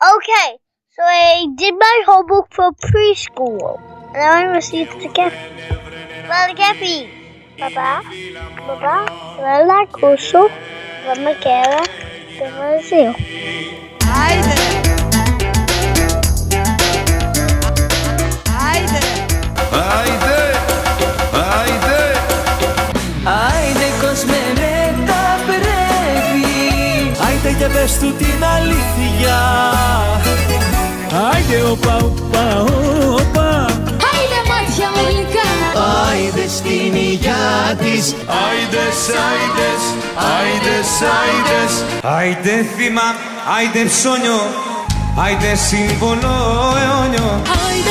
Okay, so I did my homework for preschool. And I want to see if the cat. Well, the cappy. Baba, Baba, Lala, Kusu, Mama Kara, the Brazil. Hi there. Hi there. Hi there. Και πες του την αλήθεια. Άιντε οπα οπα οπα Άιντε μάτια μου γλυκά Άιντε στην υγειά της. Άιντες, άιντες, άιντες, άιντες. Άιντε θύμα, άιντε ψώνιο, άιντε σύμβολο αιώνιο. Άιντε, άιντε,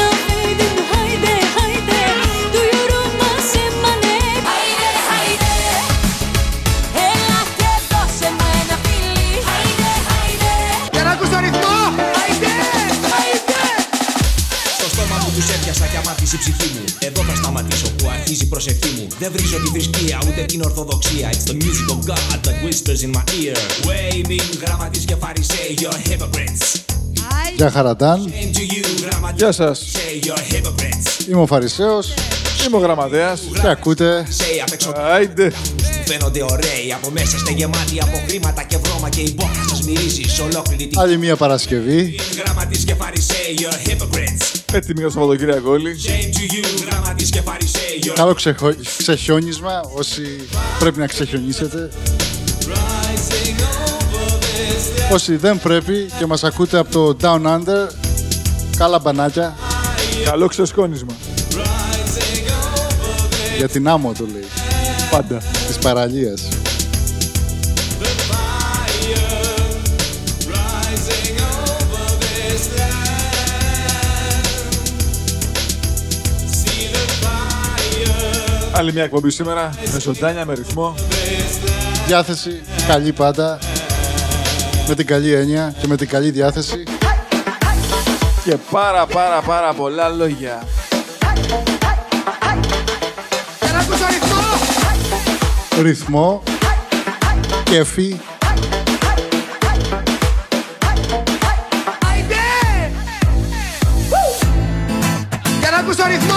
η ψυχή μου. Εδώ θα σταματήσω που αρχίζει η προσευχή μου. Δεν βρίζω τη θρησκεία ούτε την ορθοδοξία. It's the music of God that whispers in my ear. Waving γραμματείς και φαρισαίοι You're hypocrites. Γεια χαραντάν, Aim to you γραμματείς Γεια σας. Say you're hypocrites είμαι ο Φαρισαίος Είμαι ο Γραμματέας. και ακούτε; Say απ' έξω Άιντε. που φαίνονται ωραίοι Από μέσα είστε γεμάτοι από χρήματα και βρώμα Και η μπόχα σας μυρίζει σε ολόκληρη την άλλη μία Παρασκευή. Γραμματείς και φαρισαίοι You're hypocrites Έτοιμοι για το Σαββατοκύριακο όλοι. Shame to you γραμματείς και φαρισαίοι You're Καλό ξεχω... ξεχιόνισμα όσοι πρέπει να ξεχιονίσετε. Όσοι δεν πρέπει και μας ακούτε από το Down Under, καλά μπανάκια Καλό ξεσκόνισμα. για την άμμο το λέει, Πάντα. της παραλίας. Άλλη μια εκπομπή σήμερα. Με ζωντάνια, με ρυθμό. Διάθεση, καλή πάντα, με την καλή έννοια και με την καλή διάθεση. Και πάρα πάρα πάρα πολλά λόγια. Για να ακούς το ρυθμό! Ρυθμό, κέφι, Άιντε! Για να ακούς το ρυθμό!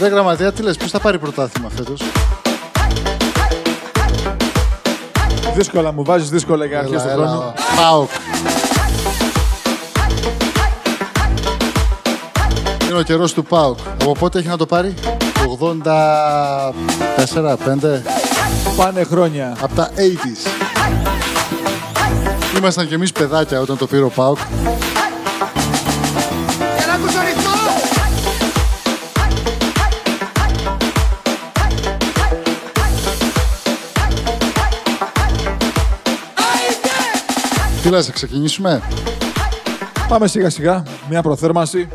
Ρε γραμματέα, τι λες, ποιος θα πάρει πρωτάθλημα φέτος; Δύσκολα μου βάζεις δύσκολα για αρχές του χρόνου. Πάοκ. Είναι ο καιρός του Πάοκ. Από πότε έχει να το πάρει; Το 84, 5, Πάνε χρόνια. από τα 80s. Ήμασταν κι εμείς παιδάκια όταν το πήρε ο Πάοκ. Τι λες, θα ξεκινήσουμε; Πάμε σιγά σιγά. Μια προθέρμανση.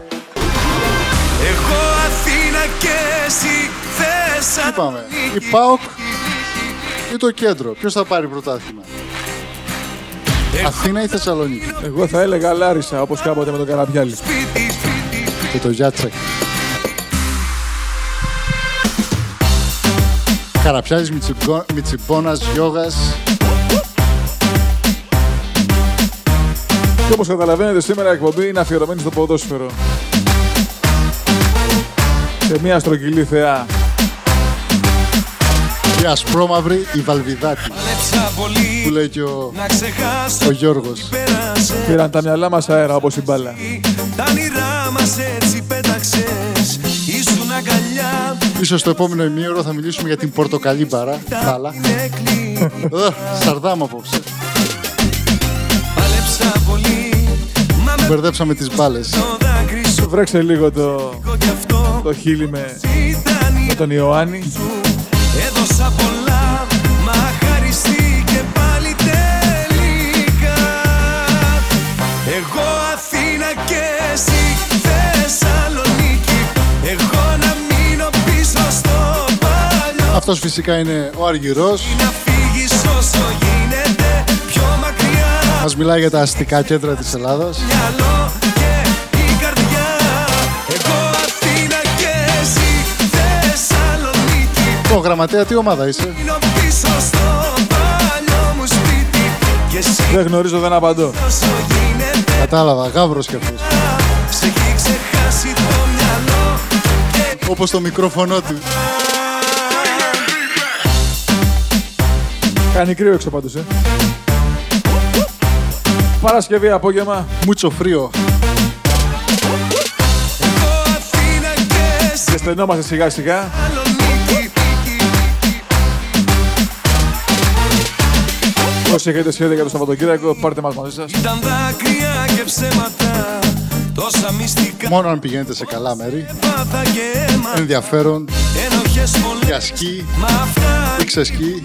Εγώ Αθήνα και εσύ Τι πάμε, η ΠΑΟΚ ή το κέντρο. Ποιος θα πάρει πρωτάθλημα; Αθήνα ή Θεσσαλονίκη; Εγώ θα έλεγα Λάρισα, όπως κάποτε με τον Καραπιάλη. Και το Γιάτσεκ. Καραπιάλης, Μιτσιγκο- Μιτσιμπόνας, Γιώγας. Και όπως καταλαβαίνετε σήμερα η εκπομπή είναι αφιερωμένη στο ποδόσφαιρο. Σε μια στρογγυλή θεά. Η ασπρόμαυρη, η Βαλβιδάτη. Που λέει και ο, Να ξεχάσω ο Γιώργος. πέρασες Πήραν τα μυαλά μας αέρα όπως η μπάλα. Τα όνειρά μας έτσι πέταξες Ήσουν αγκαλιά Ίσως στο επόμενο ημίωρο θα μιλήσουμε για την πορτοκαλί μπαρά. Μπάλα. έκλει Ω, Σαρδάμ απόψε. Μπερδέψαμε τις μπάλες. το δάκρυ σου Βρέξε λίγο το, έχω κι αυτό το χείλη με, Ήταν η με τον Ιωάννη. σου Έδωσα πολλά Μα χαριστεί πάλι τελικά Εγώ Αθήνα και εσύ Θεσσαλονίκη Εγώ να μείνω πίσω στο παλιό Αυτός φυσικά είναι ο Αργυρός. Να φύγεις όσο γίνεται πιο μακριά Μας μιλάει για τα αστικά κέντρα της Ελλάδας. Μυαλό και η καρδιά Εγώ Αθήνα και εσύ Θεσσαλονίκη Λοιπόν, γραμματέα, τι ομάδα είσαι; Μείνω πίσω στο παλιό μου σπίτι Και εσύ Δεν γνωρίζω, δεν απαντώ. όσο γίνεται Κατάλαβα, γάβρος κι αυτός. Σε έχει ξεχάσει το μυαλό Και Όπως το μικρόφωνο του. Κάνει κρύο έξω πάντως, ε. Παρασκευή απόγευμα. Μούτσο φρίο. εγώ Αθήνα και εσύ Και στενόμαστε σιγά σιγά. Θεσσαλονίκη Όσοι έχετε σχέδια για το Σαββατοκύριακο, πάρτε μας μαζί σας. Ήταν δάκρυα και ψέματα Τόσα μυστικά Μόνο αν πηγαίνετε σε καλά μέρη. πάθα και αίμα Ενδιαφέρον Ενοχές πολλές για σκι Μα αυτά ή ξεσκι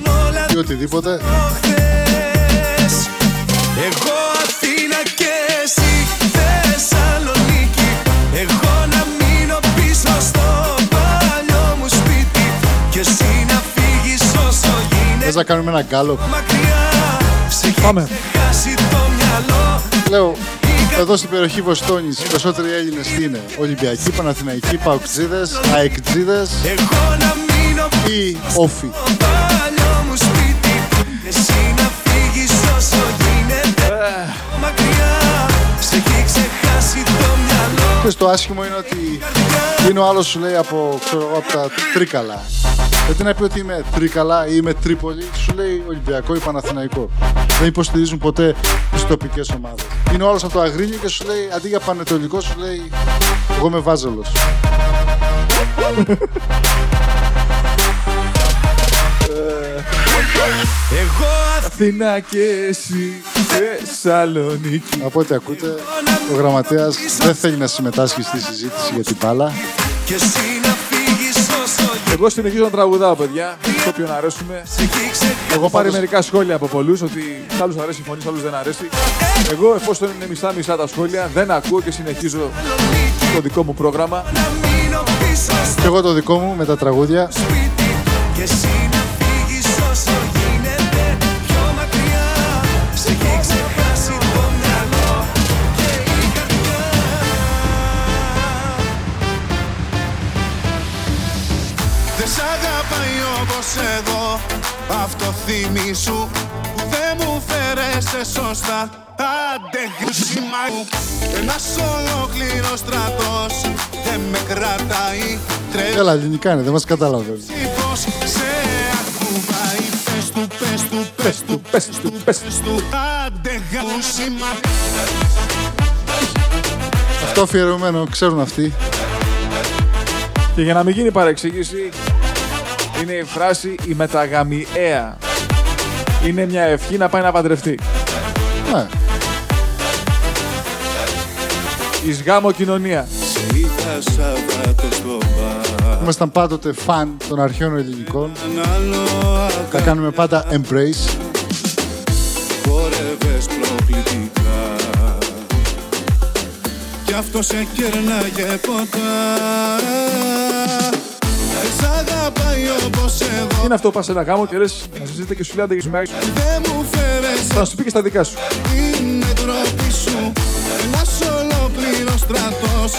ή οτιδήποτε. προχθές Εγώ Θες να κάνουμε ένα γκάλο; μακριά Σε έχει Πάμε. ξεχάσει το μυαλό Λέω, εδώ στην περιοχή Βοστόνης, οι περισσότεροι Έλληνες τι είναι; Ολυμπιακοί, Παναθηναϊκοί, Παοκτζίδες, Αεκτζίδες Εγώ να μείνω ή Όφη; στο παλιό μου σπίτι Και εσύ να φύγεις όσο γίνεται μακριά Σε έχει ξεχάσει το μυαλό Και το άσχημο είναι ότι είναι ο άλλος σου λέει από, ξέρω, εγώ, από τα Τρίκαλα. Γιατί να πει ότι είμαι Τρίκαλα ή είμαι Τρίπολη, σου λέει Ολυμπιακό ή Παναθηναϊκό. Δεν υποστηρίζουν ποτέ τις τοπικές ομάδες. Είναι ο άλλος από το Αγρίνιο και σου λέει, αντί για Πανετολικό, σου λέει εγώ είμαι Βάζελος. Εγώ Αθήνα και εσύ, Θεσσαλονίκη. Από ό,τι ακούτε, ο γραμματέας δεν θέλει να συμμετάσχει στη συζήτηση για την μπάλα. και εσύ να φύγεις όσο γίνεται Εγώ συνεχίζω να τραγουδάω, παιδιά. Σε όποιον αρέσουμε. Σε έχει ξεχάσει Έχω πάρει πάντως- μερικά σχόλια από πολλούς ότι σ' άλλους αρέσει η φωνή, σ' άλλους δεν αρέσει. Εγώ, εφόσον είναι μισά-μισά τα σχόλια, δεν ακούω και συνεχίζω το δικό μου πρόγραμμα. να μείνω πίσω στο Και εγώ το δικό μου με τα τραγούδια. Αυτό θυμίσου Που δεν μου φέρεσαι σωστά Άντε γρουσίμα μου Ένας ολόκληρος στρατός Δεν με κρατάει Τρελή Καλά, ελληνικά είναι, δεν μας καταλαβαίνει. πως σε ακουμπάει Πες του, πες του, πες του, Πες του, πες του. πες του Άντε γρουσίμα Αυτό αφιερωμένο, ξέρουν αυτοί. Και για να μην γίνει παρεξήγηση, είναι η φράση η μεταγαμιαία. Είναι μια ευχή να πάει να παντρευτεί. Ναι, Εις γάμο κοινωνία. Είδα Σαββάτο στο μπαρ ήμασταν πάντοτε φαν των αρχαίων ελληνικών. Ένα άλλο Τα κάνουμε πάντα embrace. χόρευες προκλητικά Κι αυτό σε κέρναγε ποτά Δεν σ' αγαπάει όπως εγώ Είναι αυτό που πας σε ένα γάμο και λες να συζητείτε και σου λέει άντε και σου μέρες. Δεν μου φέρες Θα σου πει και στα δικά σου. την τρόπη σου Ένας ολόκληρος στρατός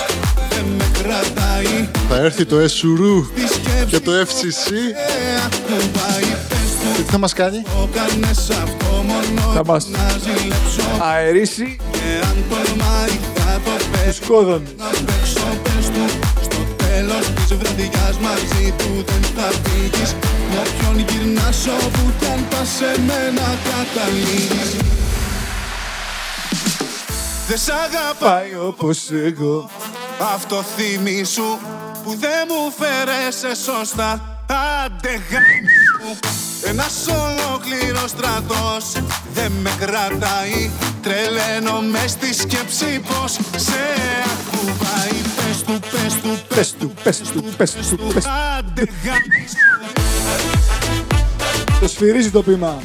Δεν με κρατάει Θα έρθει το SURU Τη σκέψη και το FCC. ε, ακουμπάει Πες του Και τι θα μας κάνει; το κάνες αυτό μόνο Θα μας Να ζηλέψω αερίσει Και αν τολμάει θα το τους πέσω κόδωνες. Τέλος της βραδιάς μαζί του δεν θα φύγεις. Με όποιον γυρνάς όπου κι αν πας σε μένα καταλήγεις. Δεν σ' αγαπάει Πάει όπως εγώ. αυτό θυμίσου που δεν μου φέρεσαι σωστά. Άντε γα... Ένας ολόκληρος στρατός δεν με κρατάει Τρελαίνω μες στη σκέψη πως σε ακουμπάει Πες του, πες του, Πες του, πες του, πες του, πες του. άντε γα... Το σφυρίζει το πείμα.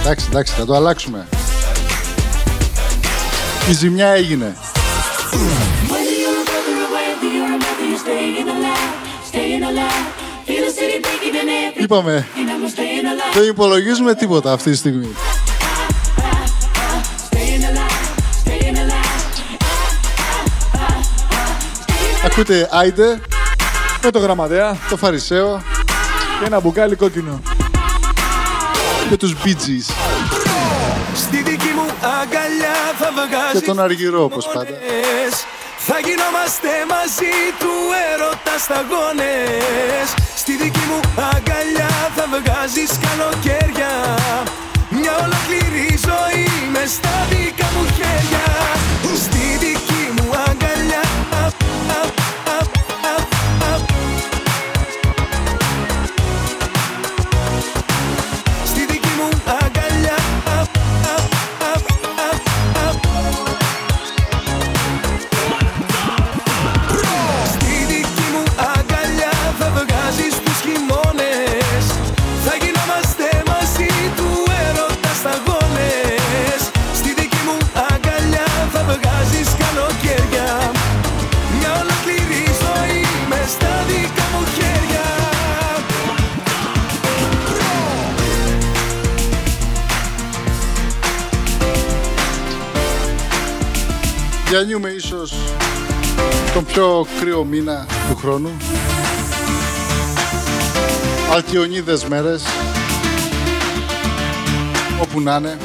Εντάξει, εντάξει, θα το αλλάξουμε. Η ζημιά έγινε. Είπαμε, δεν υπολογίζουμε τίποτα αυτή τη στιγμή. Ακούτε Άιντε με το γραμματέα, το φαρισαίο και ένα μπουκάλι κόκκινο και τους Bee θα βγάζει Και τον Αργυρό, όπως πάντα. φωνές. Θα γινόμαστε μαζί του έρωτα σταγόνες Στη δική μου αγκαλιά θα βγάζεις καλοκαίρια Μια ολόκληρη ζωή μες στα δικά μου χέρια Διανύουμε ίσως τον πιο κρύο μήνα του χρόνου. Αλκιονίδες μέρες. Όπου να είναι.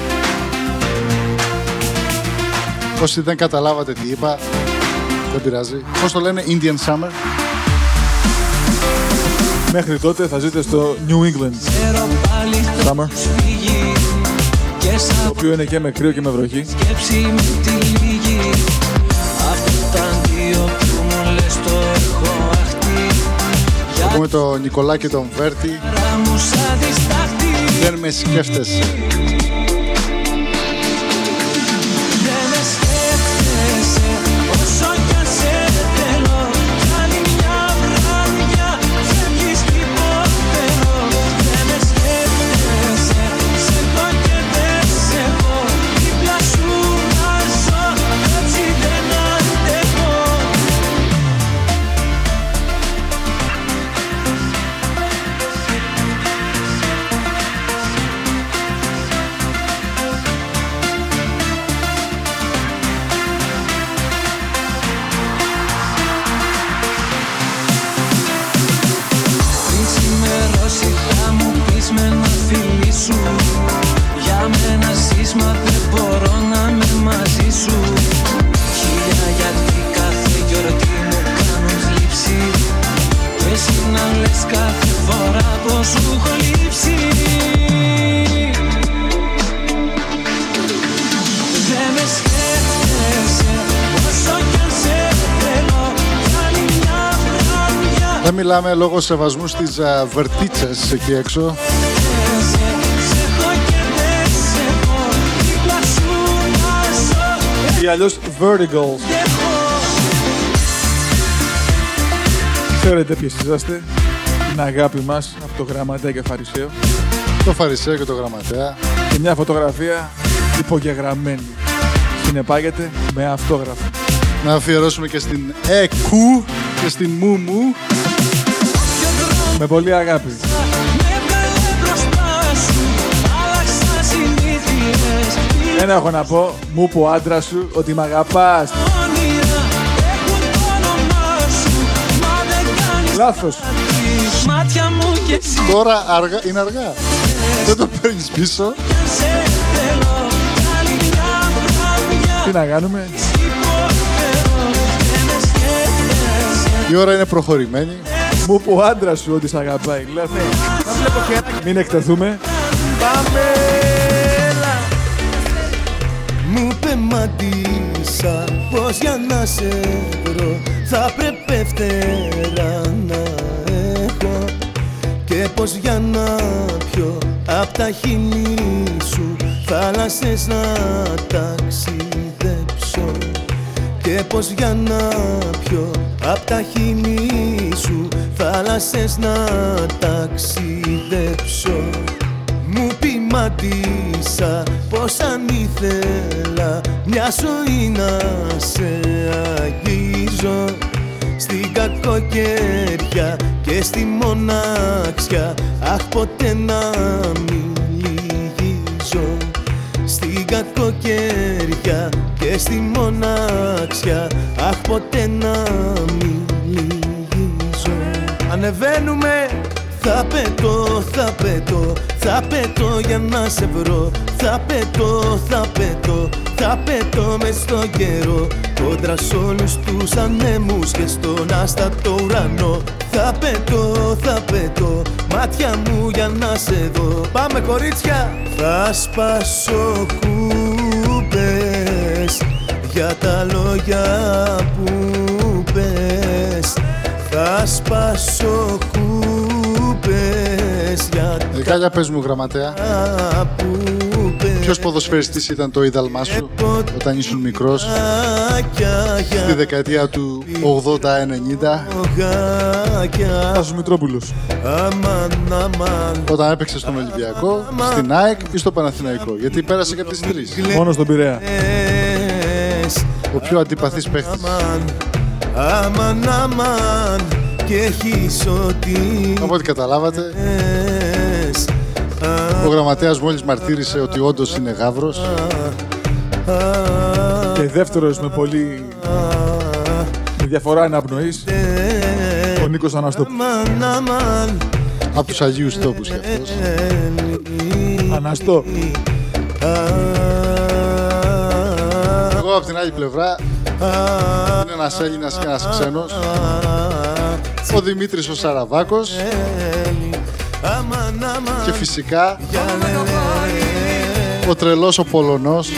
Όσοι δεν καταλάβατε τι είπα, δεν πειράζει. Πώς το λένε, Indian Summer. Μέχρι τότε θα ζείτε στο New England Ξέρω πάλι Summer, φύγει Και το σαν οποίο είναι και με κρύο και με βροχή. σκέψη μου τη λίγη Αυτό τα δύο που μου λες το έχω αχτή Για Έχουμε τον Νικολά και τον Βέρτη. χαρά μου σαν δισταχτή Δεν με σκέφτεσαι. Δεν μιλάμε λόγω σεβασμού στις α, βερτίτσες εκεί έξω. Ή αλλιώς Verticals. Ξέρετε ποιες είσαστε. Την αγάπη μας από το γραμματέα και φαρισαίο. Το Φαρισαίο και το Γραμματέα. Και μια φωτογραφία υπογεγραμμένη. Συνεπάγεται με αυτόγραφο. Να αφιερώσουμε και στην ΕΚΟΥ και στην ΜΟΥΜΟΥ. Με πολύ αγάπη. Ένα έχω να πω, μου είπε ο άντρα σου ότι με αγαπάς. Λάθος. Μάτια μου και εσύ Τώρα αργά, είναι αργά. Δεν το παίρνεις πίσω. σε θέλω Κι άλλη μια βράδια Τι να κάνουμε; υποφέρω Δεν με σκέφτεσαι Η ώρα είναι προχωρημένη. Μου είπε ο άντρας σου ότι σε αγαπάει. Λέω, ναι. Μην εκτεθούμε. Μου πεμαντήσα πως για να σε βρω θα πρέπει φτερά να έχω και πως για να πιω απ' τα χείλη σου θάλασσες να ταξιδέψω και πως για να πιω απ' τα χείλη σου θάλασσες να ταξιδέψω. Μου ποιμάτισα πως αν ήθελα μια ζωή να σε αγγίζω. Στην κακοκαιριά και στη μοναξιά Αχ ποτέ να μην λυγίζω. Στην κακοκαιριά και στη μοναξιά Αχ ποτέ να μιλήσω Ανεβαίνουμε. Θα πετώ, θα πετώ, θα πετώ για να σε βρω. Θα πετώ, θα πετώ, θα πετώ μες στο καιρό. Κόντρα σ' όλους τους ανέμους και στον άστατο ουρανό. Θα πετώ, θα πετώ, μάτια μου για να σε δω. Πάμε κορίτσια! Θα σπάσω κούπες για τα λόγια που πες Θα σπάσω κούπες για Ε, Κάλια πες μου γραμματέα, τα που πες ποιος ποδοσφαιριστής ήταν το είδαλμά σου όταν ήσουν μικρός; Γάκια στη για δεκαετία του 80-90 γάκια Τάσος Μητρόπουλος. Αμαν, αμαν όταν έπαιξε στον Ολυμπιακό, στην ΑΕΚ ή στο Παναθηναϊκό. Γιατί πέρασε και από τις τρεις. Μόνος στον Πειραιά. Λες, Ο πιο αντιπαθής παίχτης. Αμαν, αμαν, αμαν Και έχεις ό,τι Από ό,τι καταλάβατε, θες ο γραμματέας μόλις μαρτύρησε ότι όντως είναι γάβρος. Και δεύτερος με πολύ... με διαφορά αναπνοής. Ο Νίκος Αναστόπουλος. Αμαν, αμαν Από τους Αγίους τόπους κι αυτός. Αναστό. Εγώ από την άλλη πλευρά είναι ένας Έλληνας και ένας ξένος. Ο Δημήτρης ο Σαραβάκος Αμαν, αμαν και φυσικά ο τρελός ο Πολωνός,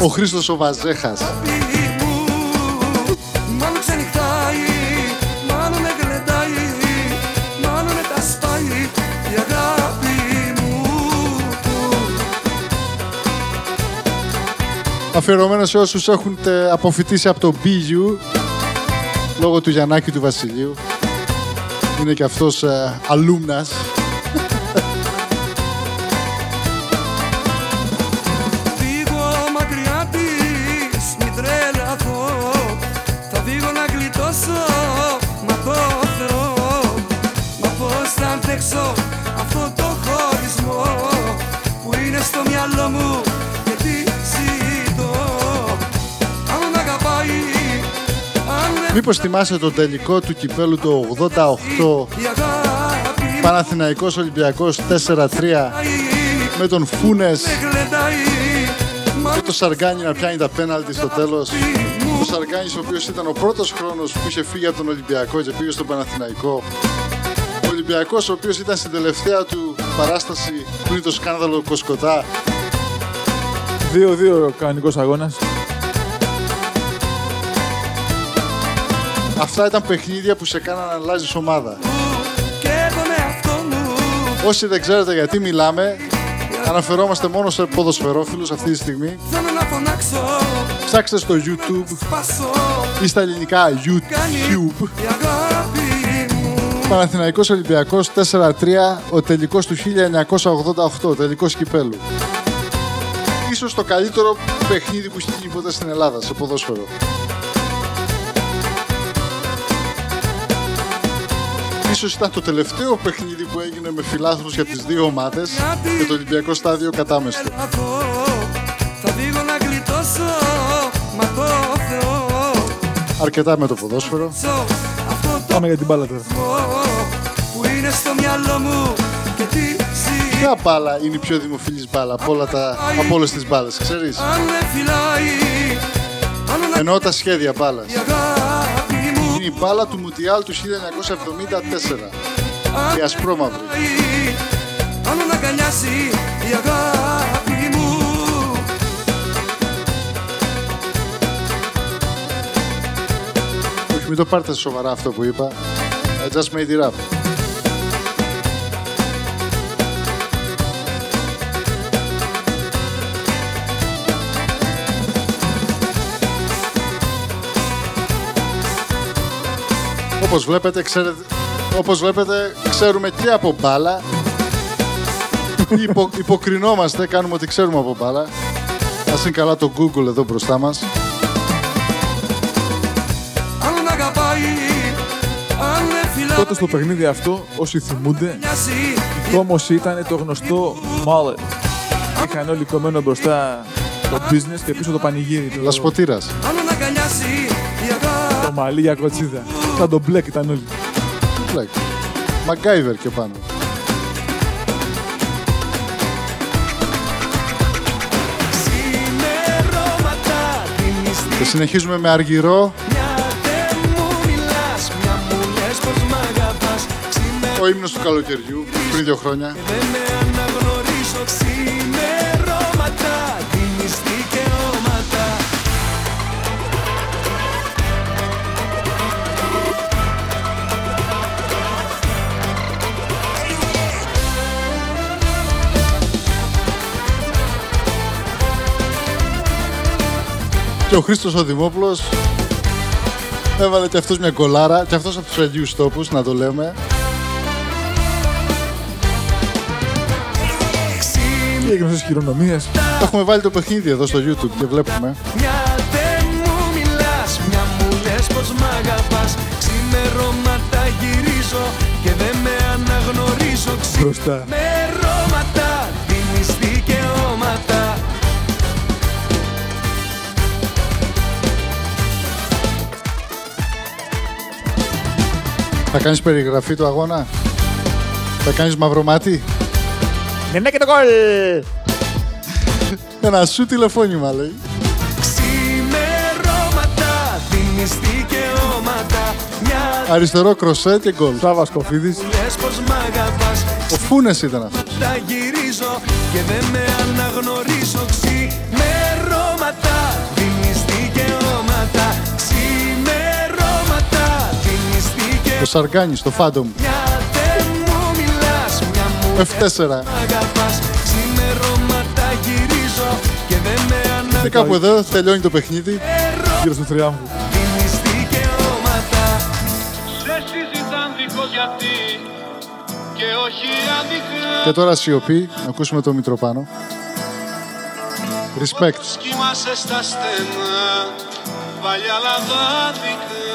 ο Χρήστος ο Βαζέχας. Αφιερωμένος σε όσους έχουν τε- αποφυτίσει από το BU λόγω του Γιαννάκη του Βασιλείου. Είναι και αυτός ε, αλούμνας. Μήπως θυμάσαι το τελικό του κυπέλου το 88 η αγάπη μου Παναθηναϊκός Ολυμπιακός 4-3 με τον Φούνες γλεντάει Μα και το Σαργάνι να πιάνει τα πέναλτι στο τέλος. Ο Σαργάνης ο οποίος ήταν ο πρώτος χρόνος που είχε φύγει από τον Ολυμπιακό και πήγε στον Παναθηναϊκό. Ο Ολυμπιακός ο οποίος ήταν στην τελευταία του παράσταση που είναι το σκάνδαλο Κοσκοτά. 2-2 ο κανονικός αγώνας. Αυτά ήταν παιχνίδια που σε κάνανε να αλλάζεις ομάδα. και τον εαυτό μου Όσοι δεν ξέρετε γιατί μιλάμε, αναφερόμαστε μόνο σε ποδοσφαιρόφιλους αυτή τη στιγμή. Θέλω να φωνάξω, Ψάξτε στο YouTube σπάσω ή στα ελληνικά YouTube. η αγάπη μου Παναθηναϊκός Ολυμπιακός 4-3, ο τελικός του 1988, ο τελικός κυπέλου. Ίσως το καλύτερο παιχνίδι που έχει γίνει ποτέ στην Ελλάδα σε ποδόσφαιρο. Ίσως ήταν το τελευταίο παιχνίδι που έγινε με φιλάθλους για τις δύο ομάδες και το Ολυμπιακό στάδιο κατάμεστο. Τρελαθώ, θα φύγω να γλιτώσω Μα το Θεό Αρκετά με το ποδόσφαιρο. Σω αυτό το Πάμε για την μπάλα τώρα. που είναι στο μυαλό μου και τι ζει Ποια μπάλα είναι η πιο δημοφιλής μπάλα από, όλα τα, από όλες τις μπάλες, ξέρεις; Αν με φυλάει, αν να Εννοώ τα σχέδια μπάλας. Η αγάπη μου Είναι η μπάλα του Μουτιάλ του 1974. Η ασπρόμαυρη. Αν να αγκαλιάσει η αγάπη μου Όχι, μην το πάρετε σοβαρά αυτό που είπα. I just made it up. Όπως βλέπετε, ξέρετε, όπως βλέπετε, ξέρουμε και από μπάλα. Υπο, υποκρινόμαστε, κάνουμε ότι ξέρουμε από μπάλα. Ας είναι καλά το Google εδώ μπροστά μας. Αν αγαπάει, αν με φυλάει Τότε στο παιχνίδι αυτό, όσοι θυμούνται, Μοιάζει το όμως ήταν το γνωστό mullet. Είχαν όλοι κομμένο μπροστά Το business και πίσω το πανηγύρι. Το, Λασποτήρας. Άλλο να αγκαλιάσει η αγάπη το μαλλί για κοτσίδα. Σαν τον Black ήταν όλοι. Black. MacGyver και πάνω. Ξημερώματα τη νηστή Και συνεχίζουμε με αργυρό Μια δεν μου μιλάς Μια μου λες πως μ' αγαπάς ο ύμνος του καλοκαιριού πριν δύο χρόνια. Και ο Χρήστος ο Δημόπουλος έβαλε και αυτός μια κολάρα και αυτός από τους Αγίους τόπους, να το λέμε. Τι έγινε στις χειρονομίες; Το έχουμε βάλει το παιχνίδι εδώ στο YouTube και βλέπουμε. Μια δεν μου μιλάς Μια μου λες πως μ' αγαπάς Ξημερώματα γυρίζω Και δεν με αναγνωρίζω Μπροστά. Θα κάνεις περιγραφή του αγώνα; Θα κάνεις μαυρομάτι. Ναι, ναι και το γκολ! Ένα σου τηλεφώνημα λέει. Ξημερώματα τη νηστή και όματα Μια Αριστερό κροσέ και γκολ. Σάβας Κοφίδης. λες πως μ' αγαπάς Ο Φούνες ήταν αυτός. Τα γυρίζω και δεν με αναγνωρίζω Ξημερώματα Το Σαργκάνι στο Phantom. Μια δεν μου μιλάς, μια μου F4. αγαπάς Ξημερώματα γυρίζω και δεν με Και αναγνωρίζω κάπου εδώ τελειώνει το παιχνίδι. Γύρω στο τριάμβου. Τη νηστή και όματα Σε συζητάν δίχως γιατί και όχι αδικά Και τώρα σιωπή. Να ακούσουμε το Μητροπάνο. Respect. Σκύμασε στα στενά παλιά λαδάδικα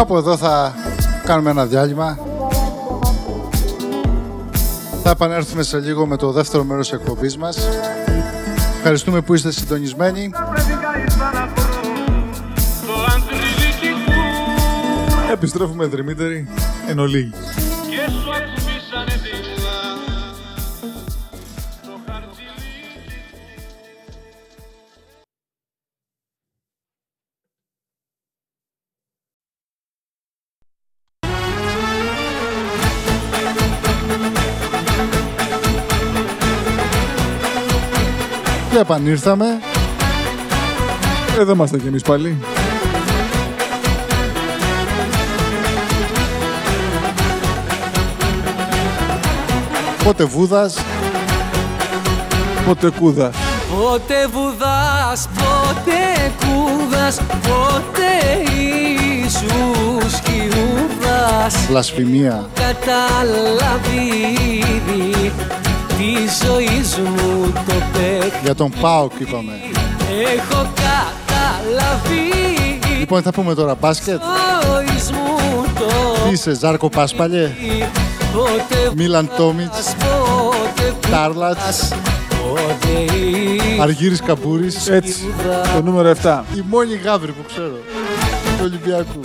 Κάπου εδώ θα κάνουμε ένα διάλειμμα. Θα επανέλθουμε σε λίγο με το δεύτερο μέρος της εκπομπής μας. Ευχαριστούμε που είστε συντονισμένοι. Επιστρέφουμε Δημήτρη εν ολίγης. Και επανήρθαμε. Εδώ είμαστε κι εμείς πάλι. Πότε Βούδας, Πότε κούδας. Πότε βουδάς, πότε κούδας, πότε ίσους χιούδας Βλασφημία. Καταλαβεί τη ζωή μου το παιχνίδι Για τον ΠΑΟΚ είπαμε. Έχω καταλαβεί Λοιπόν, θα πούμε τώρα μπάσκετ. ζωής μου το Τι είσαι, Ζάρκο Πάσπαλιε, Πότε Μίλαν Τόμιτς, πότε Τάρλατς, πότε Αργύρης Καμπούρης. Έτσι, το νούμερο 7. Η μόνη γάβρη που ξέρω. Του Ολυμπιακού.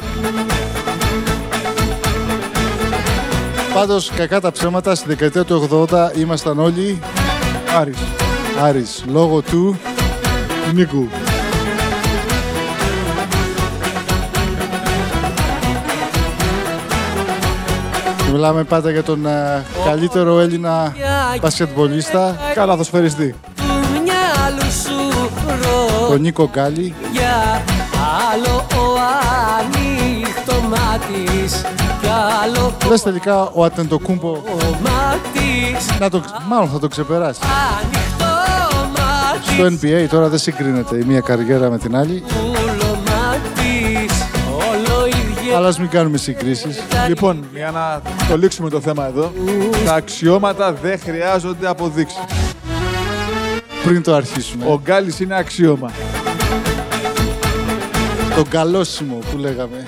Πάντως, κακά τα ψέματα, στη δεκαετία του 80 ήμασταν όλοι Άρης. Άρης, λόγω του Νίκου. Μιλάμε πάντα για τον ε, καλύτερο Έλληνα μπασκετμπολίστα, Καλά δοσφαιριστή. του μυαλού σου ρο τον Νίκο Γκάλι. για άλλο ο ανοιχτομάτης κι άλλο Λες τελικά ο Ατεντοκούμπο κομμάτης να το, μάλλον θα το ξεπεράσει. ανοιχτομάτης Στο NBA τώρα δεν συγκρίνεται η μία καριέρα με την άλλη, πουλωμάτης όλο ίδιο αλλά ας μην κάνουμε συγκρίσεις. Λοιπόν, για να το λήξουμε το θέμα εδώ, τα αξιώματα δεν χρειάζονται αποδείξεις. Πριν το αρχίσουμε. Ο Γκάλης είναι αξίωμα. Το καλόσιμο που λέγαμε.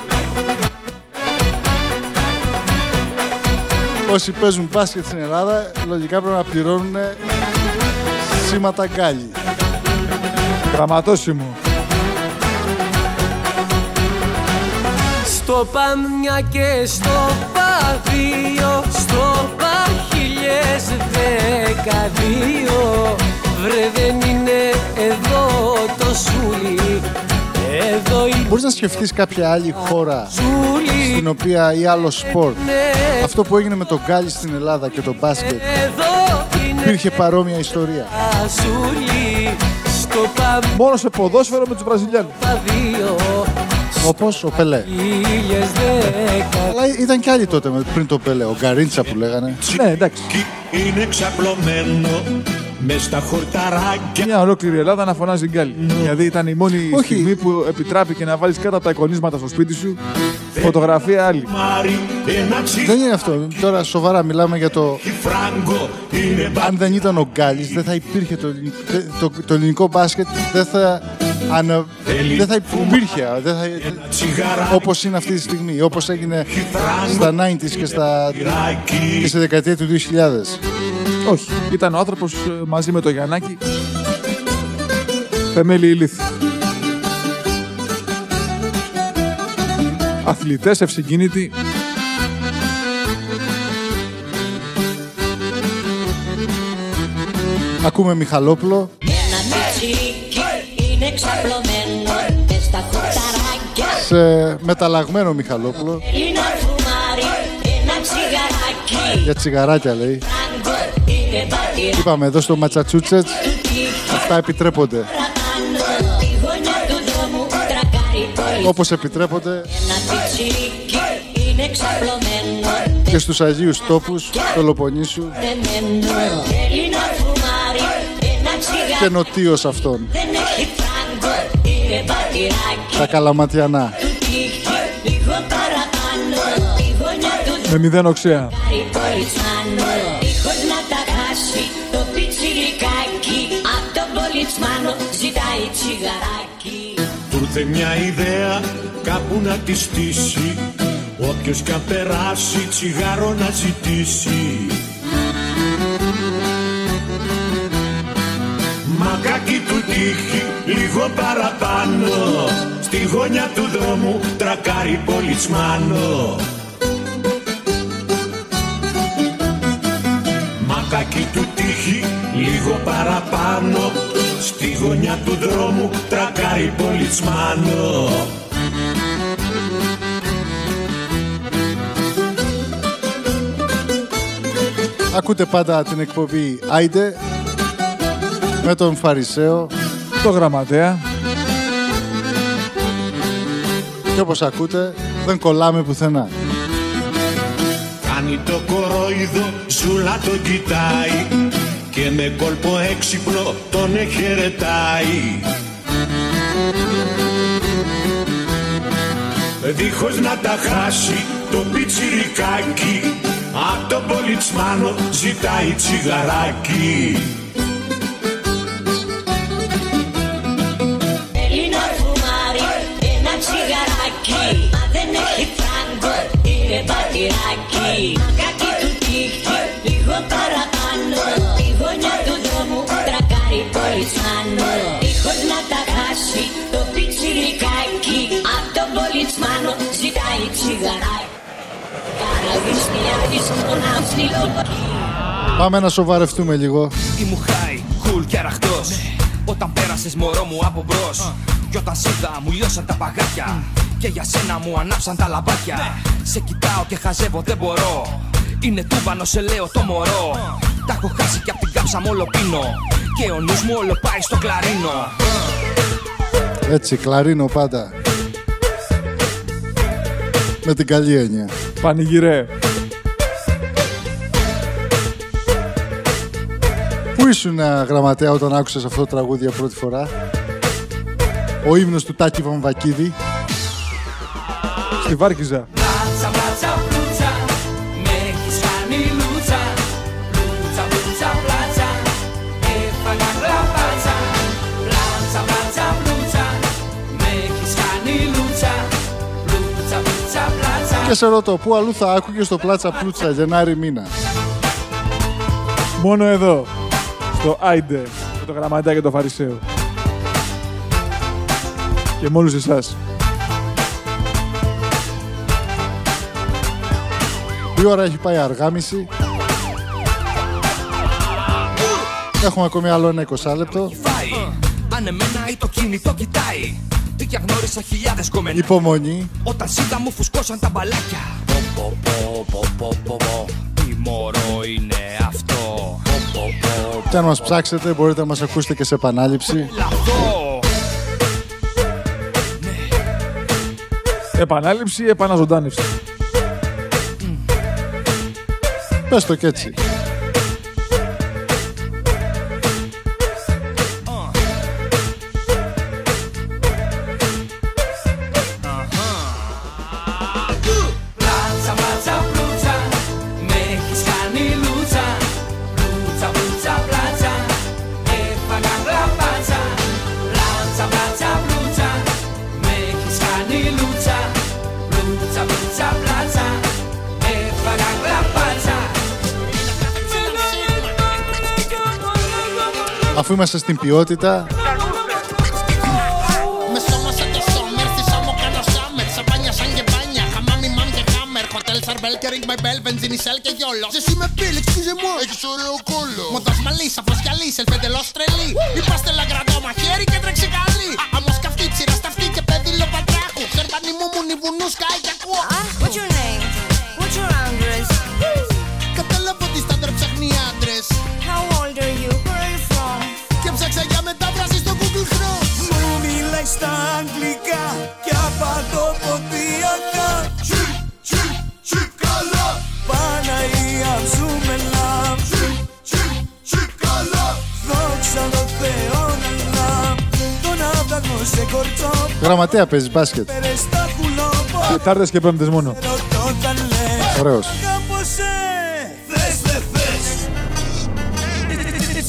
Όσοι παίζουν μπάσκετ στην Ελλάδα, λογικά πρέπει να πληρώνουν σήματα γκάλι. Γραμματόσημο. Στο παμιά και στο παδίο Στο παχιλιές δεκαδύο Βρε δεν είναι εδώ το σούλι Εδώ η Μπορείς να σκεφτείς κάποια άλλη χώρα σούλι στην οποία ή άλλο σπορ είναι αυτό που έγινε με τον γκάλι στην Ελλάδα και το μπάσκετ Εδώ είναι υπήρχε παρόμοια ιστορία. τα σούλι Στο Μόνο σε ποδόσφαιρο με τους Βραζιλιάνους. παδίο Όπως ο Πελέ. Χίλιες δέκα Αλλά ήταν και άλλοι τότε με- πριν το Πελέ. Ο Γκαρίντσα που λέγανε. Ναι, εντάξει. είναι ξαπλωμένο μες στα χορταράκια Μια ολόκληρη Ελλάδα να φωνάζει γκάλι. Δηλαδή ήταν η μόνη Όχι. στιγμή που επιτράπηκε να βάλεις κάτω από τα εικονίσματα στο σπίτι σου φωτογραφία άλλη. Μάρι ένα Δεν είναι αυτό. Τώρα σοβαρά μιλάμε για το. τσιφράγκο είναι Αν δεν ήταν ο Γκάλης, δεν θα υπήρχε το, ελλην- το, το ελληνικό μπάσκετ. Δεν θα, ανα, δεν θα υπήρχε. Δεν θα, τσιγάρα όπως είναι αυτή τη στιγμή. Όπως έγινε στα 90s και, στα, και στη δεκαετία του 2000. Όχι. Ήταν ο άνθρωπος ε, μαζί με το Γιαννάκη. Θεμέλη ηλίθι. Αθλητές ευσυγκίνητοι. Ακούμε Μιχαλόπουλο. Σε μεταλλαγμένο Μιχαλόπουλο. Είναι φουμάρι, ένα τσιγαράκι Για τσιγαράκια λέει. Φράγκο είναι πατήρα Είπαμε εδώ στο Ματσατσούτσετς αυτά επιτρέπονται. παραπάνω Τη γωνιά του δρόμου τρακάρει πολύ Όπως επιτρέπονται Ένα πιτσιρίκι είναι ξαπλωμένο και στους Αγίους τόπους του Λοπονίσου δεμένο Είναι φουμάρι, ένα και τσιγαράκι νοτίως αυτών. Τα Καλαματιανά. Του τύχει λίγο παραπάνω Τη γωνιά του Με μηδέν οξέα. Πάρει πολιτσμάνο Δίχως να τα χάσει το πιτσιρικάκι. Απ' τον πολιτσμάνο ζητάει τσιγαράκι. Κάθε μια ιδέα κάπου να τη στήσει. Όποιος κι αν περάσει τσιγάρο να ζητήσει Μακάκι του τύχει λίγο παραπάνω. Στη γωνιά του δρόμου τρακάρει πολιτσμάνο Μακάκι του τύχει λίγο παραπάνω. Στη γωνιά του δρόμου τρακάρει πολιτσμάνο Ακούτε πάντα την εκπομπή. Άιντε με τον Φαρισαίο Το γραμματέα. και όπως ακούτε δεν κολλάμε πουθενά. Κάνει το κορόιδο, ζούλα τον κοιτάει Και με κόλπο έξυπνο τον εχαιρετάει Δίχως να τα χάσει το πιτσιρικάκι Απ' τον πολιτσμάνο ζητάει τσιγαράκι είναι πατηράκι Κακή του τύχη, λίγο παραπάνω Τη γωνιά του δρόμου τρακάρει πολιτσμάνο Δίχως να τα χάσει το πιτσιρικάκι Απ' τον πολιτσμάνο ζητάει τσιγαράκι Καραβιστιάδης στον αυσιλοπακί Πάμε να σοβαρευτούμε λίγο. Ήμουν high, cool και αραχτός. Όταν πέρασες μωρό μου από μπρος. Κι όταν σ' είδα μου λιώσαν τα παγάκια Και για σένα μου ανάψαν τα λαμπάκια Σε κοιτάω και χαζεύω δεν μπορώ Είναι τούμπανο σε λέω το μωρό Τα έχω χάσει και απ' την κάψα μου όλο πίνω Και ο νους μου όλο πάει στο κλαρίνο Έτσι, κλαρίνο πάντα. Με την καλή έννοια. Πανηγυρέ. Πού ήσουν ε, γραμματέα όταν άκουσες αυτό το τραγούδι για πρώτη φορά; Ο ύμνος του Τάκη Βαμβακίδη. Στη Βάρκιζα. Πλάτσα, πλάτσα, πλούτσα Με έχεις κάνει λούτσα Πλούτσα, πλούτσα, πλάτσα Έφαγα γλαπάτσα Πλάτσα, πλάτσα, πλούτσα Με έχεις κάνει λούτσα Πλούτσα, πλούτσα, πλάτσα Και σε ρωτώ, πού αλλού θα άκουγες το πλάτσα πλούτσα Γενάρη μήνα; Μόνο εδώ. Στο Άιντε. Με το γραμματέα και το Φαρισαίο. Και με όλους εσάς. Η ώρα έχει πάει αργά μισή. Έχουμε ακόμη άλλο ένα 20 λεπτό. Φάει Αν εμένα ή το κινητό κοιτάει Τι και γνώρισα χιλιάδες κομμενά Υπομονή. Όταν σίδα μου φουσκώσαν τα μπαλάκια Πω πω πω πω πω πω Τι μωρό είναι αυτό Πω πω πω Και αν μας ψάξετε μπορείτε να μας ακούσετε και σε επανάληψη. λαυτό Επανάληψη ή επαναζωντάνευση. Πες το και έτσι. Χάμερ. Hotel Σαρμπέλ και ring my bell, βενζίνη σελ και γιόλο. Εσύ με πήλ, excusez-moi, έχεις ωραίο κόλλο. Μοδός μαλλί, σαφώς γυαλί, σελφεντελώς τρελή. Είμαστε γραμματέα παίζεις μπάσκετ. Πέρες τα κουλόπα Τετάρτες και πέμπτες μόνο. Ρωτώ τα λες Ωραίος. Αγαπώ σε Θες δεν θες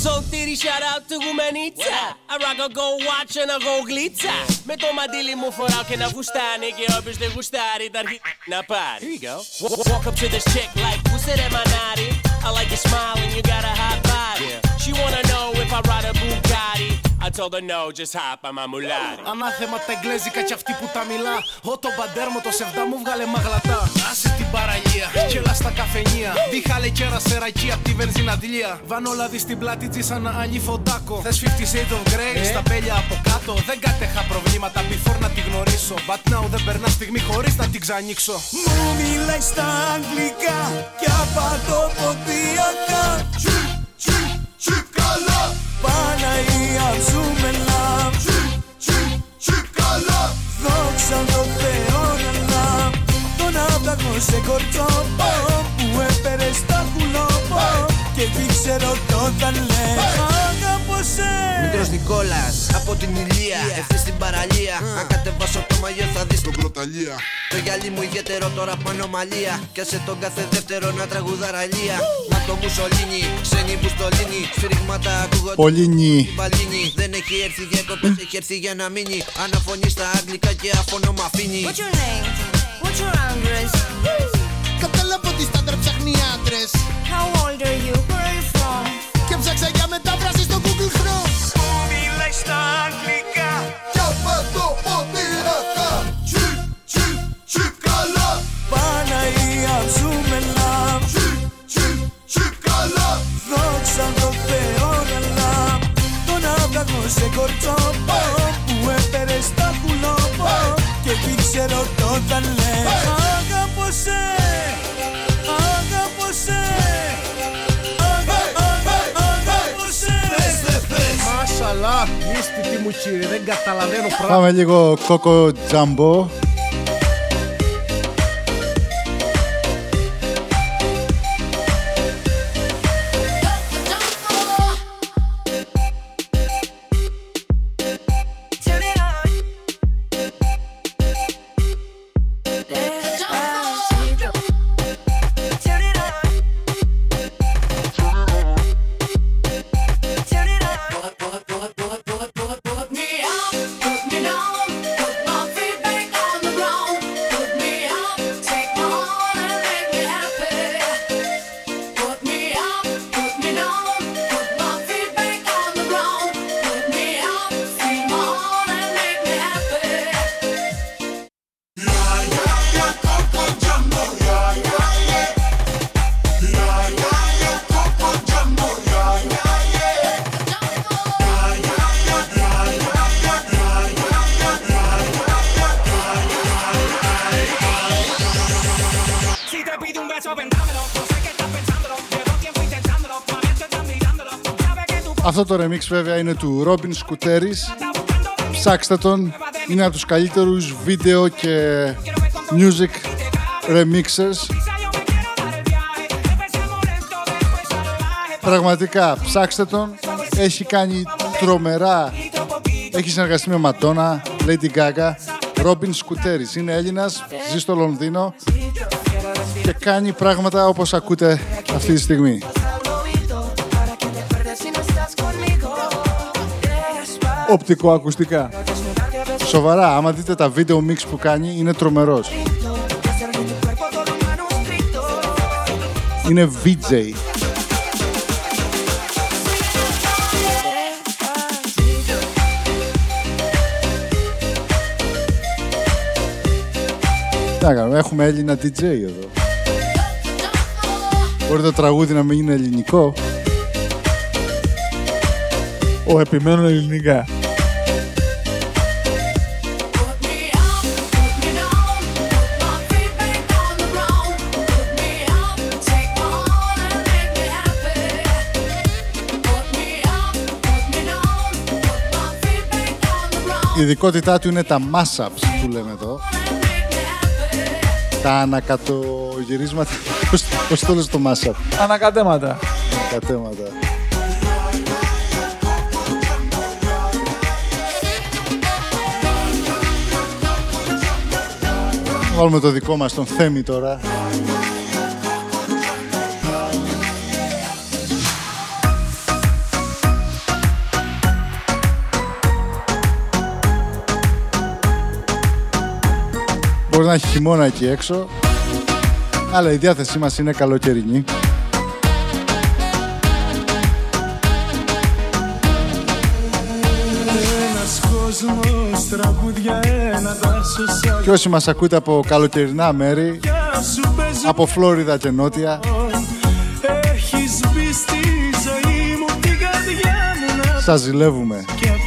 σωτήρι, shout out to γουμενίτσα I rock a go watch and a go γλίτσα Με το μαντίλι μου φοράω και να γουστάνει Και όποιος δεν γουστάρει τα αρχή να πάρει Here you go Wa- Walk up to this chick like Who's it, manati? I like your smile and you got a hot body She wanna know if I ride a Bugatti I told her no, just hop on my mulati Ανάθεμα τα εγγλέζικα κι αυτή που τα μιλά. Ω το μπαντέρμο το σεβδά μου βγάλε μαγλατά. Άσε την παραλία, κελά στα καφενεία. Δίχαλε κέρα σε ρακή απ' τη βενζιναδηλία. Βάνω λάδι στην πλάτη της σαν να άλλη φοντάκο. Θες 50 Shades of Grey στα μπέλια από κάτω. Δεν κατέχα προβλήματα before να τη γνωρίσω. But now δεν περνά στιγμή χωρίς να την ξανοίξω. Μου μιλάει στα αγγλικά και απαντοποδιακά Τσιπ, τσιπ, τσιπ καλά Παναγία ζούμε λαμ Τσιπ, τσιπ, τσιπ καλά Δόξα τω Θεώ να Τον άπλακο σε κορτσόπο Που έφερε στα κουλόπο Και τι ξέρω τότε λέει Αγαπώ σε. Μικρός Νικόλας από την Ηλία Ευθύς στην παραλία. Αν κατεβάσω το μαγιό θα δεις τον πρωταλία Το γυαλί μου ιδιαίτερο τώρα πάνω μαλλία Κι άσε τον κάθε δεύτερο να τραγουδαραλία Μα το μουσολίνι, ξένοι που στολίνι Σφυρίγματα ακούγονται Πολύνι. Μπαλίνι Δεν έχει έρθει διακοπές, έχει έρθει για να μείνει Αναφωνεί στα αγγλικά και αφωνό μ' αφήνει What's your name? What's your address? Κατάλαβα ότι στάνταρ ψάχνει άντρες How old are you? Where are you from? Και ψάξα για μετάφραση στο Google Chrome Μου μιλάει στα αγγλικά ξέρω τότε λέει Αγαπώ σε Αγαπώ σε Αγα- αγα- Αγαπώ σε Μάσαλα, μίστη τι μου κύριε, δεν καταλαβαίνω πράγματα. Πάμε λίγο κόκο τζάμπο. Remix βέβαια είναι του Robin Σκουτέρης. Ψάξτε τον. Είναι από τους καλύτερους βίντεο και music remixers. Πραγματικά, ψάξτε τον. Έχει κάνει τρομερά. Έχει συνεργαστεί με Ματώνα, Lady Gaga. Robin Σκουτέρης. Είναι Έλληνας, ζει στο Λονδίνο και κάνει πράγματα όπως ακούτε αυτή τη στιγμή. Οπτικοακουστικά. Σοβαρά, άμα δείτε τα βίντεο mix που κάνει, είναι τρομερός. Είναι VJ. Τι να κάνουμε, έχουμε Έλληνα DJ εδώ. Μπορεί το τραγούδι να μην είναι ελληνικό. Ο επιμένων ελληνικά. Η ειδικότητά του είναι τα mashups που λέμε εδώ. Τα ανακατογυρίσματα. Πώς, πώς το λες το mashup; Ανακατέματα. Ανακατέματα. Βάλουμε το δικό μας τον Θέμη τώρα. Μπορεί να έχει χειμώνα εκεί έξω. Αλλά η διάθεσή μας είναι καλοκαιρινή. Ένας κόσμος τραγούδια ένα δάσος Και όσοι μας ακούτε από καλοκαιρινά μέρη, σου παίζει από Φλόριδα και Νότια, Έχεις μπει στη ζωή μου την καρδιά μου να σας ζηλεύουμε. Και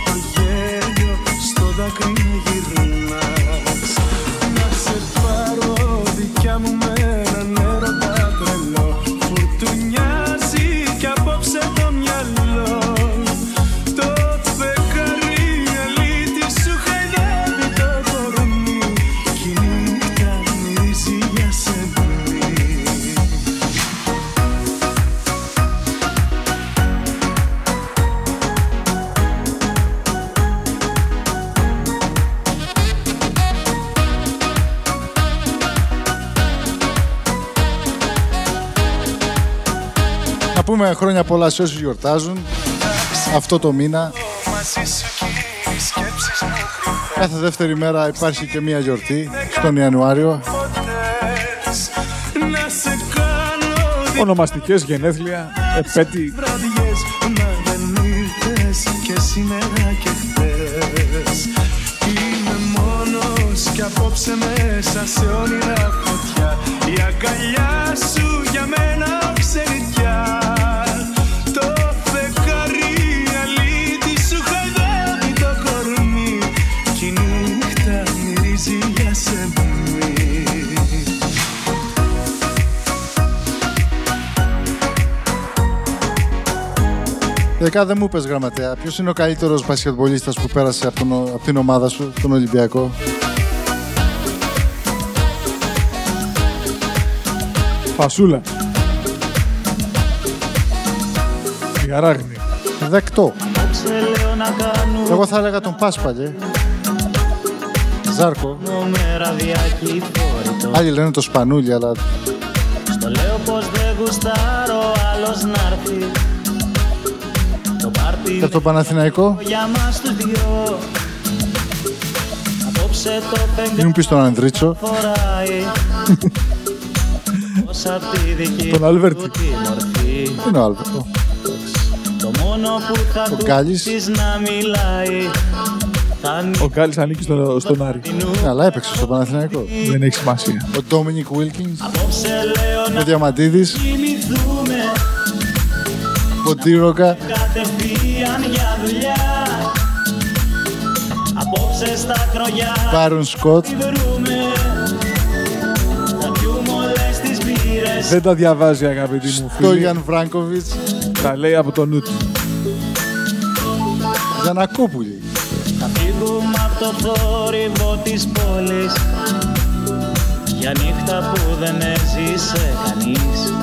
Να πούμε χρόνια πολλά σε όσους γιορτάζουν αυτό το μήνα. Μαζί σου κι οι σκέψεις μου Κάθε δεύτερη μέρα υπάρχει και μία γιορτή στον Ιανουάριο. κρυφές Να σε κάνω Ονομαστικές γενέθλια, επέτη. βραδιές Μα δεν ήρθες και σήμερα και χθες Είμαι μόνος κι απόψε μέσα σε όνειρα φωτιά Η αγκαλιά σου για μένα ξενιτιά Τελικά δεν μου πες γραμματέα, ποιος είναι ο καλύτερος μπασκετμπολίστας που πέρασε από, τον, από την ομάδα σου, τον Ολυμπιακό; Φασούλα. Η Αράγνη. Δεκτό. Απόψε λέω να κάνω Εγώ θα έλεγα τον Πάσπαλε. Ζάρκο. με ραδιακή φορητό Άλλοι λένε το Σπανούλι, αλλά Στο λέω πως δεν γουστάρω άλλος να έρθει Το πάρτι και από το Παναθηναϊκό; για μας τους δυο Απόψε το Μην μου φεγγάρι πεις τον Ανδρίτσο; φοράει Πως απ' τη δική Τον Αλβέρτη. του τη μορφή Τι είναι ο Άλβερτο; Το μόνο που θα Ο του Γκάλης. πεις να μιλάει Θα Ο Γκάλης ανήκει στον, στον Άρη. Ναι, αλλά έπαιξε στο Παναθηναϊκό. Δεν έχει σημασία. Ο Ντόμινικ Βίλκινς, Απόψε λέω ο να Διαμαντίδης, κοιμηθούμε ο Τύροκα, Απόψε στα κρογιά Μπάρον Σκοτ. τη βρούμε Θα πιούμε όλες τις μπύρες Δεν τα διαβάζει αγαπητοί μου φίλοι. Στόγιαν Βράγκοβιτς, Τα λέει από το νου του. Γιανακόπουλη. Θα φύγουμε από το θόρυβο της πόλης Για νύχτα που δεν έζησε κανείς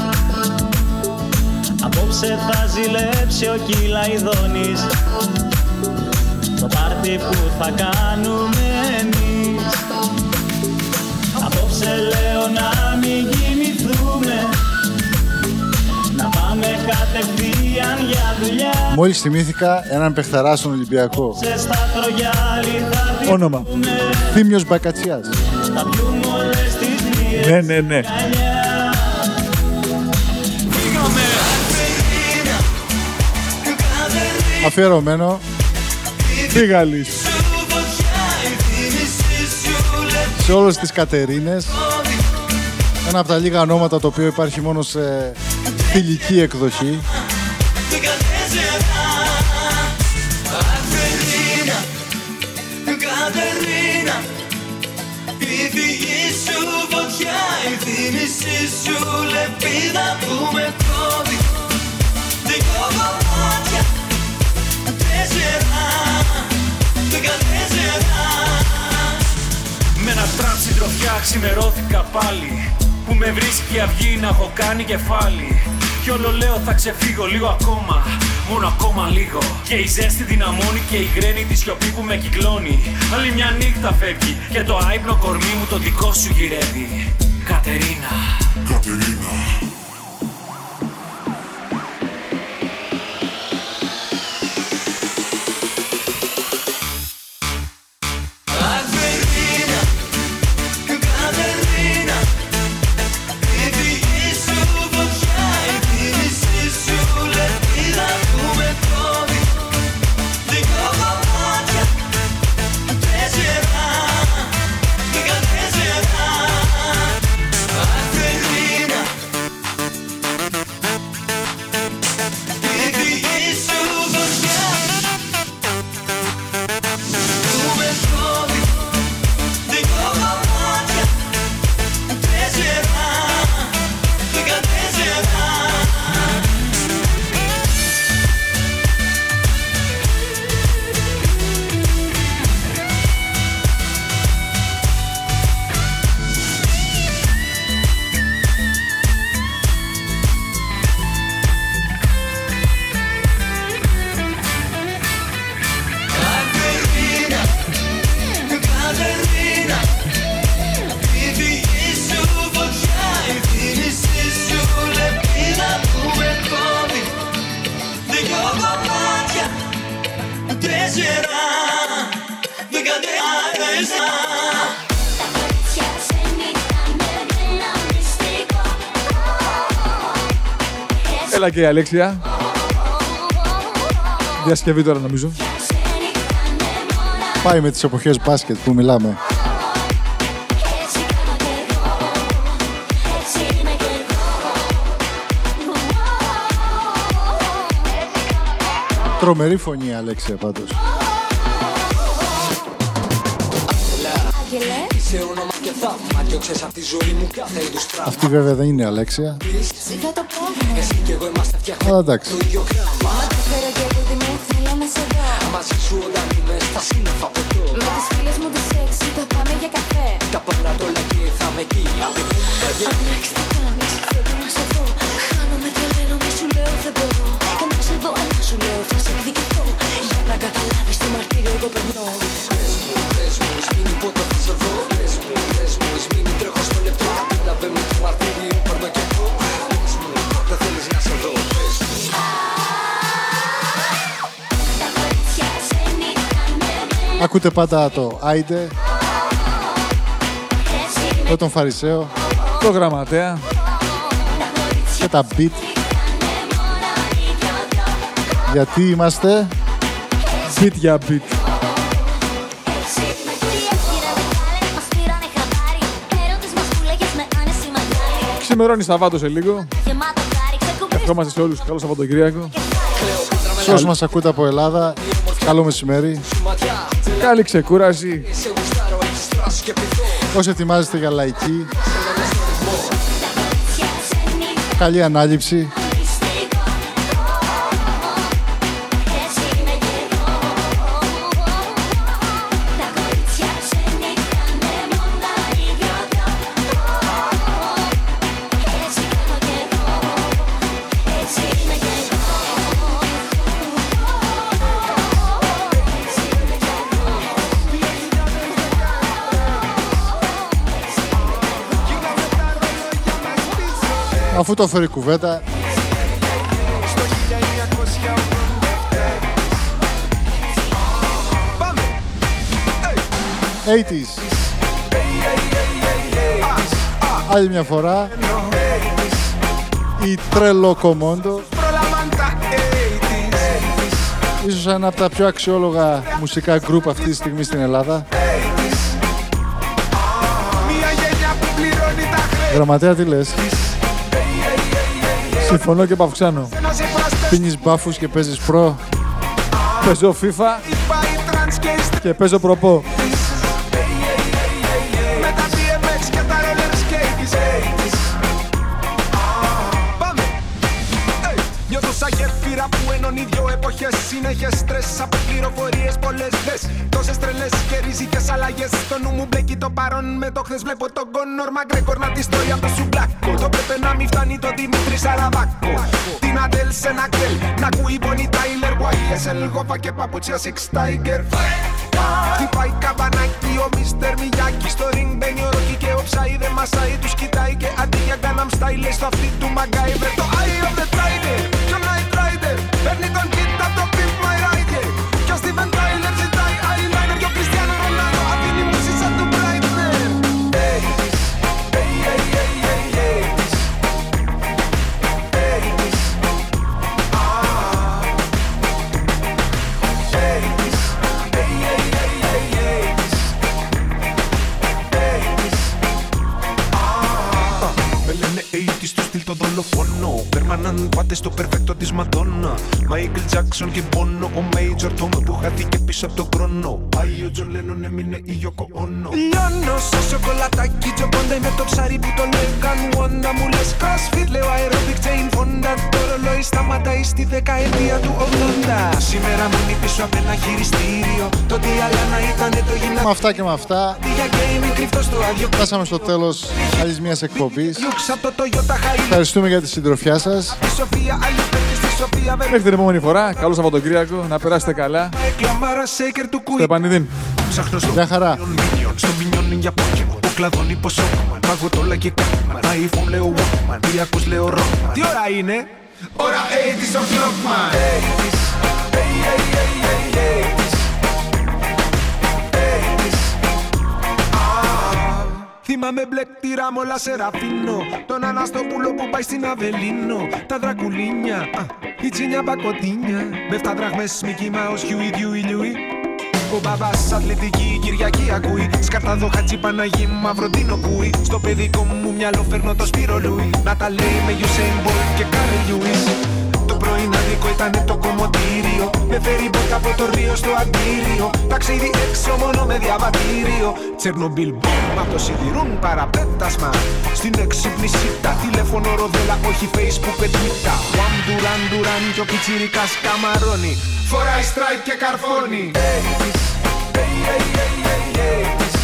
Απόψε θα ζηλέψει ο Κυλαϊδόνης Το πάρτι που θα κάνουμε εμείς Απόψε λέω να μην κοιμηθούμε Να πάμε κατευθείαν για δουλειά Μόλις θυμήθηκα έναν παιχταρά στον Ολυμπιακό. Σε στα τρογιάλι θα Όνομα. Θήμιος Μπακατσιάς. Θα πιούμε όλες τις μοίρες Ναι, ναι, ναι. Αφιερωμένο Φίγαλης. σε όλες τις Κατερίνες. Ένα από τα λίγα ονόματα το οποίο υπάρχει μόνο σε φιλική εκδοχή. Κατερίνα Η δική σου φωτιά Η θύμηση σου λεπίδα που με συντροφιά ξημερώθηκα πάλι. Που με βρίσκει αυγή να έχω κάνει κεφάλι. Κι όλο λέω θα ξεφύγω λίγο ακόμα. Μόνο ακόμα λίγο. Και η ζέστη δυναμώνει και η γρένη τη σιωπή που με κυκλώνει. Άλλη μια νύχτα φεύγει Και το άϊπνο κορμί μου το δικό σου γυρεύει. Κατερίνα Κατερίνα. Κατερίνα και η Αλέξια. Διασκευή τώρα νομίζω. Πάει με τις εποχές μπάσκετ που μιλάμε. Τρομερή φωνή η Αλέξια πάντως. Είσαι όνομα και θαύμα Διώξες απ' τη ζωή μου κάθε είδους τραύμα. Αυτή βέβαια δεν είναι η Αλέξια. Σιγά το πω Εσύ κι εγώ είμαστε φτιαχμένοι Αλλά εντάξει. Το ίδιο γράμμα Μα το φέρω και εγώ την θέλω να σε δω Μαζί σου όταν είμαι στα σύννεφα πετώ Με τις φίλες μου τις έξι θα πάμε για καφέ. Τα πάντα όλα και θα με εκεί Αντρέξ τι κάνεις θέλω να σε δω. Χάνομαι και λένε μη σου λέω δεν μπορώ. Δεν να σε δω αλλά σου λέω θα σε εκδικηθώ Για να καταλάβεις τι μαρτύριο εγώ περνώ. Πες μου, πες μου, εις μείνει πότε θα σε δω Πες μου, πες μου, εις μείνει τρέχω στο λεπτό Κατάλαβε με το μαρτύριο παίρνω και εγώ Πες μου, δεν θέλεις να σε δω Πες μου Ακούτε πάντα το Άιντε. Το τον Φαρισαίο. Το γραμματέα. Και τα beat. Γιατί είμαστε... Beat για beat. Ξημερώνει Σαββάτο σε λίγο. Ευχόμαστε σε όλους καλό Σαββατοκύριακο. Σε όσους μας ακούτε από Ελλάδα, καλό μεσημέρι. Καλή ξεκούραση. Όσοι ετοιμάζεστε για λαϊκή, καλή ανάληψη. Αφού το φέρει κουβέντα, Πάμε! 80s. Άλλη μια φορά, η Τρελό Κομόντο. Ίσως ένα από τα πιο αξιόλογα μουσικά γκρουπ αυτή τη στιγμή στην Ελλάδα. Μια γενιά που πληρώνει τα χρέη Γραμματέα τι λες, Συμφωνώ και παυξάνω. Να σε φραστές πίνεις μπάφους και παίζεις προ. Παίζω FIFA πάει τρανς και η και παίζω προπό. Γέφυρα που ενώνει δυο εποχές. Συνέχες στρες από πληροφορίες πολλές δες. Τόσες τρελές και ριζικές αλλαγές. Στο νου μου μπλέκει το παρόν με το χθες Βλέπω τον Κόνορ Μαγκρέκορ να τη στρώει από το σουμπλάκο Το πρέπει να μην φτάνει το Δημήτρη Σαραβάκο Την Αντέλ σε ένα κτέλ Να ακούει Bonnie Tyler YSL Γόφα και παπούτσια Six Tiger. Χτυπάει καμπανάκι ο Μίστερ Μιγιάκη. Στο ring μπαίνει ο Ρόκι και ο Ψάι δεν μασάει Τους κοιτάει και αντί για Gangnam Style λέει στο αυτή του MacGyver. Το Eye of the Tiger και ο Night Rider Παίρνει τον kit από το Pimp My Rider Και ο Steven Tyler 80's του στυλ το δολοφόνο περμανάντες στο περφέκτο της Μαδόνα Μάικλ Τζάκσον και Bono Ο Major Tom που χάθηκε πίσω από τον χρόνο. Πάει ο Τζον Λένον έμεινε η Yoko Ono. Λιώνω σε σοκολατάκι Τζοκόντα με το ψάρι που το λέγαν Wanda Μου λες crossfit λέω aerobic Jane Fonda Το ρολόι σταματάει στη δεκαετία του 80 Σήμερα μείνει πίσω απ' ένα χειριστήριο Το τι άλλα να ήταν το Με γυμναστήριο αυτά και με αυτά, Για gaming κρυφτό στο άδειο φτάσαμε στο τέλος άλλης μιας εκπομπής. Λουξ απ' το Toyota Hilux Ευχαριστούμε για τη συντροφιά σας. Στη Σοφία άλλη παίρνει στη Σοφία Μέχρι την επόμενη φορά, καλό Σαββατοκύριακο, να περάσετε καλά. Εκλαμάρα shaker του Στο κουί επανειδήν. Ψάχνω στο Γεια χαρά. Minion Στο Minion για Pokemon Το κλαδώνει πως Pokemon Πάγω το like Catman iPhone λέω Walkman Τι ακούς λέω Rockman. Τι ώρα είναι; Or the 80s of Lokman hey, hey, ah. Θυμάμαι μπλε κτήρα σε ραφίνο Τον Αναστόπουλο που πάει στην Αβελίνο. Τα δρακουλίνια, η τσίνια πακοτίνια, Με 7 δραχμές μη κύμα ως Χιουι Διουι Λιουι μπαμπάς αθλητική Κυριακή ακούει. Σκαρτάδο χατζή Παναγί μαυροντίνο πούι. Στο παιδικό μου μυαλό φέρνω το Σπύρο Λούι. Να τα λέει με Usain Bolt και Κάρι Λιούις Το πρωινάδικο ήταν το κομμωτήριο Με φέρει μπότα από το Ρίο στο αντίριο Ταξίδι έξω μόνο με διαβατήριο Τσερνομπίλ μπομ απ' το σιδηρούν παραπέτασμα Στην έξυπνη σίτα Τηλέφωνο ροδέλα όχι facebook και twitter Βαμ ντουράν ντουράν κι ο πιτσιρικάς καμαρώνει Φοράει στράικ και καρφώνει Hey, hey, hey,